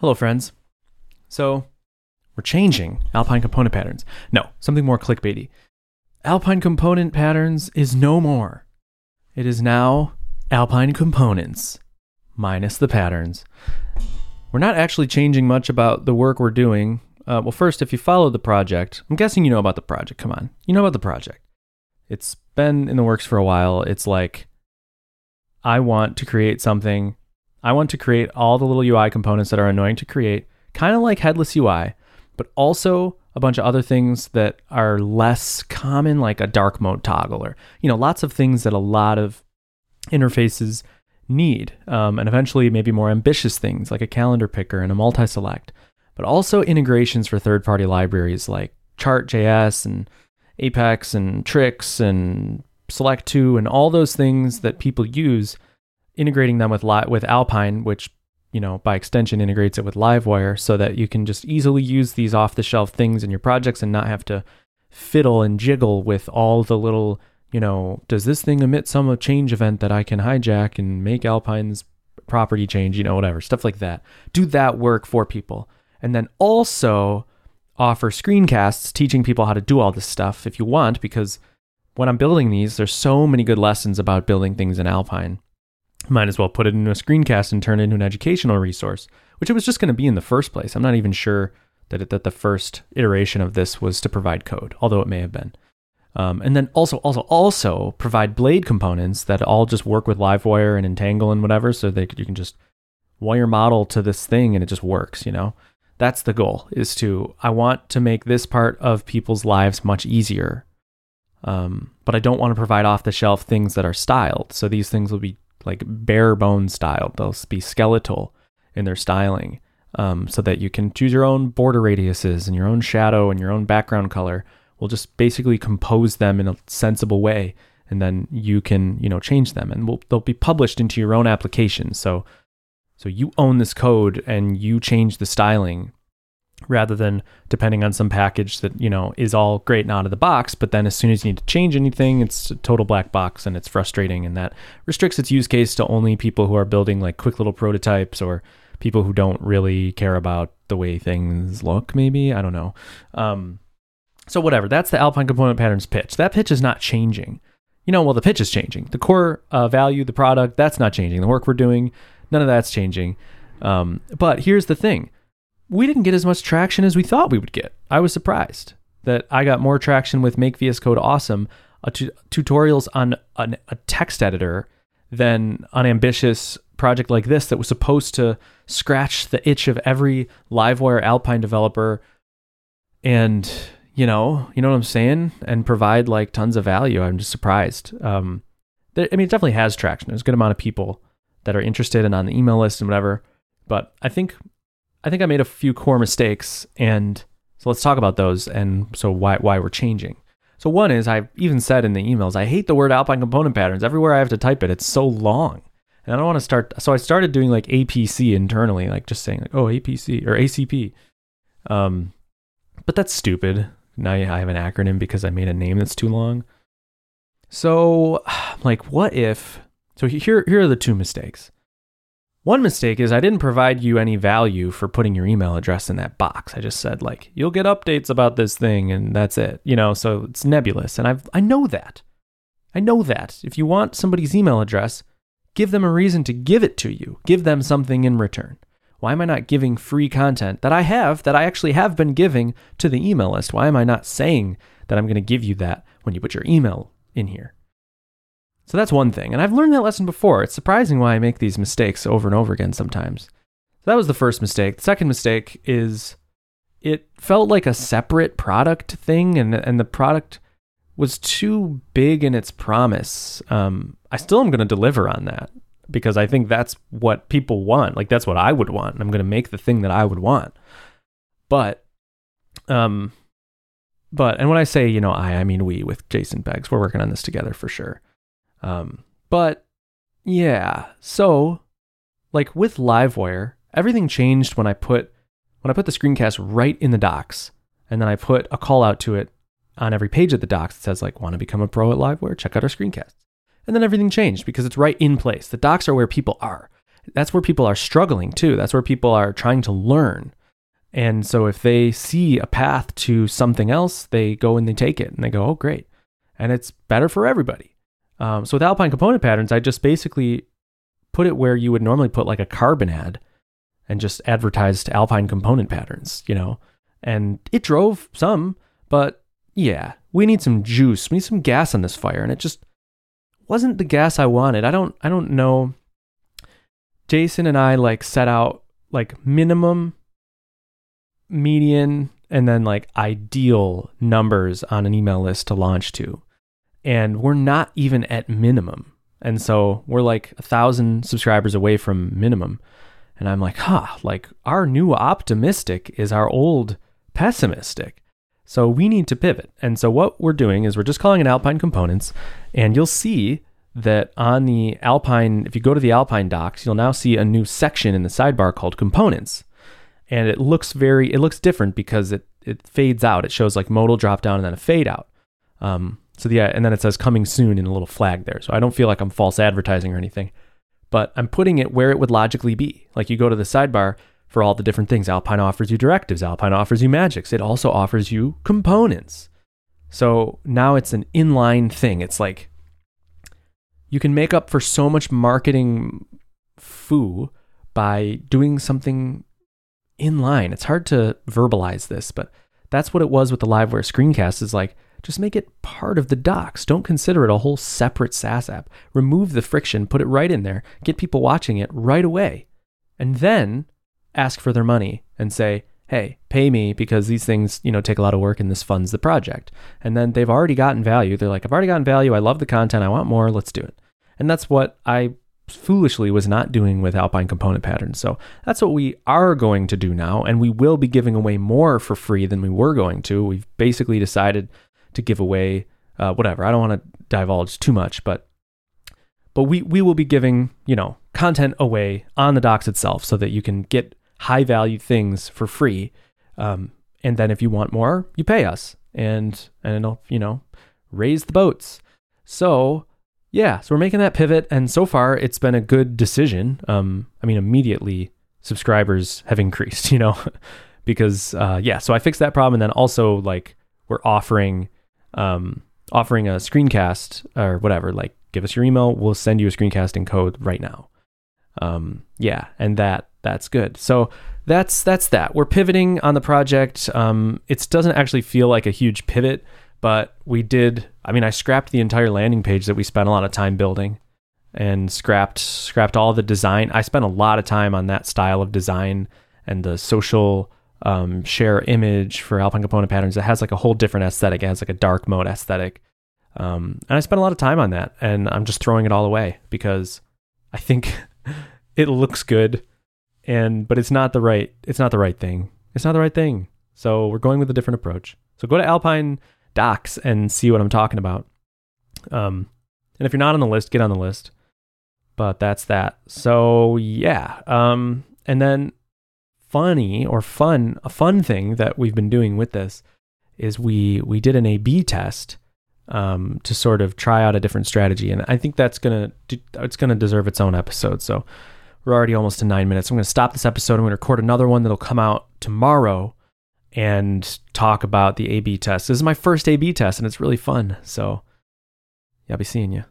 Hello, friends. So, we're changing Alpine component patterns. No, something more clickbaity. Alpine component patterns is no more. It is now Alpine components minus the patterns. We're not actually changing much about the work we're doing. Uh, well, first, if you follow the project, I'm guessing you know about the project. Come on. You know about the project. It's been in the works for a while. It's like, I want to create something I want to create all the little UI components that are annoying to create, kind of like headless UI, but also a bunch of other things that are less common, like a dark mode toggle or, you know, lots of things that a lot of interfaces need. Um, and eventually, maybe more ambitious things like a calendar picker and a multi select, but also integrations for third party libraries like Chart.js and Apex and Trix and Select2 and all those things that people use integrating them with li- with Alpine, which you know by extension integrates it with Livewire, so that you can just easily use these off the shelf things in your projects and not have to fiddle and jiggle with all the little you know does this thing emit some change event that I can hijack and make Alpine's property change, you know whatever stuff like that. Do that work for people, and then also offer screencasts teaching people how to do all this stuff if you want because when I'm building these, there's so many good lessons about building things in Alpine might as well put it into a screencast and turn it into an educational resource, which it was just going to be in the first place. I'm not even sure that it, that the first iteration of this was to provide code, although it may have been. Um, and then also, also, also provide blade components that all just work with Livewire and Entangle and whatever, so that you can just wire model to this thing and it just works. You know, that's the goal. Is to I want to make this part of people's lives much easier. Um, but I don't want to provide off the shelf things that are styled. So these things will be like bare bone style. They'll be skeletal in their styling, um, so that you can choose your own border radiuses and your own shadow and your own background color. We'll just basically compose them in a sensible way, and then you can you know change them, and we'll, they'll be published into your own application. So, so you own this code and you change the styling rather than depending on some package that you know is all great and out of the box but then as soon as you need to change anything it's a total black box and it's frustrating and that restricts its use case to only people who are building like quick little prototypes or people who don't really care about the way things look maybe? I don't know. Um, so whatever that's the alpine component patterns pitch. That pitch is not changing. You know well the pitch is changing. The core uh, value the product that's not changing. The work we're doing none of that's changing. Um, but here's the thing we didn't get as much traction as we thought we would get. I was surprised that I got more traction with Make VS Code Awesome, tutorials on an, a text editor, than an ambitious project like this that was supposed to scratch the itch of every Livewire Alpine developer and you know, you know what I'm saying, and provide like tons of value. I'm just surprised. Um, there, I mean, it definitely has traction. There's a good amount of people that are interested and on the email list and whatever. But I think I think I made a few core mistakes, and so let's talk about those and so why why we're changing. So one is I've even said in the emails I hate the word Alpine component patterns. Everywhere I have to type it, it's so long, and I don't want to start. So I started doing like APC internally, like just saying like oh APC or ACP. Um, but that's stupid. Now I have an acronym because I made a name that's too long. So, like, what if? So here here are the two mistakes. One mistake is I didn't provide you any value for putting your email address in that box. I just said like you'll get updates about this thing and that's it. You know, so it's nebulous and I I know that. I know that. If you want somebody's email address, give them a reason to give it to you. Give them something in return. Why am I not giving free content that I have that I actually have been giving to the email list? Why am I not saying that I'm going to give you that when you put your email in here? So that's one thing. And I've learned that lesson before. It's surprising why I make these mistakes over and over again sometimes. So that was the first mistake. The second mistake is it felt like a separate product thing and and the product was too big in its promise. Um, I still am going to deliver on that because I think that's what people want. Like that's what I would want. I'm going to make the thing that I would want. But um but and when I say, you know, I I mean we with Jason Beggs. We're working on this together for sure. Um, but yeah, so like with Livewire, everything changed when I put when I put the screencast right in the docs, and then I put a call out to it on every page of the docs that says like, "Want to become a pro at Livewire? Check out our screencasts." And then everything changed because it's right in place. The docs are where people are. that's where people are struggling too. That's where people are trying to learn. And so if they see a path to something else, they go and they take it and they go, oh, great. And it's better for everybody. Um, so with Alpine component patterns, I just basically put it where you would normally put like a carbon ad and just advertised Alpine component patterns, you know, and it drove some, but yeah, we need some juice. We need some gas on this fire. And it just wasn't the gas I wanted. I don't, I don't know. Jason and I like set out like minimum, median, and then like ideal numbers on an email list to launch to. And we're not even at minimum. And so we're like a thousand subscribers away from minimum. And I'm like, huh, like our new optimistic is our old pessimistic. So we need to pivot. And so what we're doing is we're just calling it Alpine Components. And you'll see that on the Alpine, if you go to the Alpine docs, you'll now see a new section in the sidebar called Components. And it looks very, it looks different because it, it fades out. It shows like modal drop down and then a fade out. Um, so yeah, and then it says coming soon in a little flag there. So I don't feel like I'm false advertising or anything, but I'm putting it where it would logically be. Like you go to the sidebar for all the different things. Alpine offers you directives, Alpine offers you magics. It also offers you components. So now it's an inline thing. It's like you can make up for so much marketing foo by doing something inline. It's hard to verbalize this, but that's what it was with the Livewire screencast is like just make it part of the docs. Don't consider it a whole separate SaaS app. Remove the friction, put it right in there, get people watching it right away. And then ask for their money and say, "Hey, pay me because these things, you know, take a lot of work and this funds the project." And then they've already gotten value. They're like, "I've already gotten value. I love the content. I want more. Let's do it." And that's what I foolishly was not doing with Alpine component patterns. So that's what we are going to do now. And we will be giving away more for free than we were going to. We've basically decided to give away uh, whatever. I don't want to divulge too much, but but we we will be giving you know content away on the docs itself so that you can get high value things for free. Um, and then if you want more, you pay us, and and it'll you know raise the boats. So yeah, so we're making that pivot, and so far it's been a good decision. Um, I mean, immediately subscribers have increased, you know, because uh, yeah. So I fixed that problem, and then also like we're offering um, offering a screencast or whatever. Like, give us your email, we'll send you a screencasting code right now. Um, yeah, and that that's good. So that's that's that. We're pivoting on the project. Um, it doesn't actually feel like a huge pivot, but we did. I mean, I scrapped the entire landing page that we spent a lot of time building, and scrapped scrapped all the design. I spent a lot of time on that style of design and the social um, share image for Alpine component patterns. It has like a whole different aesthetic. It has like a dark mode aesthetic. Um, and I spent a lot of time on that, and I'm just throwing it all away because I think it looks good, and but it's not the right it's not the right thing. It's not the right thing. So we're going with a different approach. So go to Alpine Docs and see what I'm talking about. Um, and if you're not on the list, get on the list. But that's that. So yeah. Um, and then funny or fun, a fun thing that we've been doing with this is we we did an A/B test um, to sort of try out a different strategy, and I think that's gonna it's gonna deserve its own episode. So we're already almost to nine minutes. I'm gonna stop this episode. I'm gonna record another one that'll come out tomorrow and talk about the A/B test. This is my first A/B test, and it's really fun. So yeah, I'll be seeing you.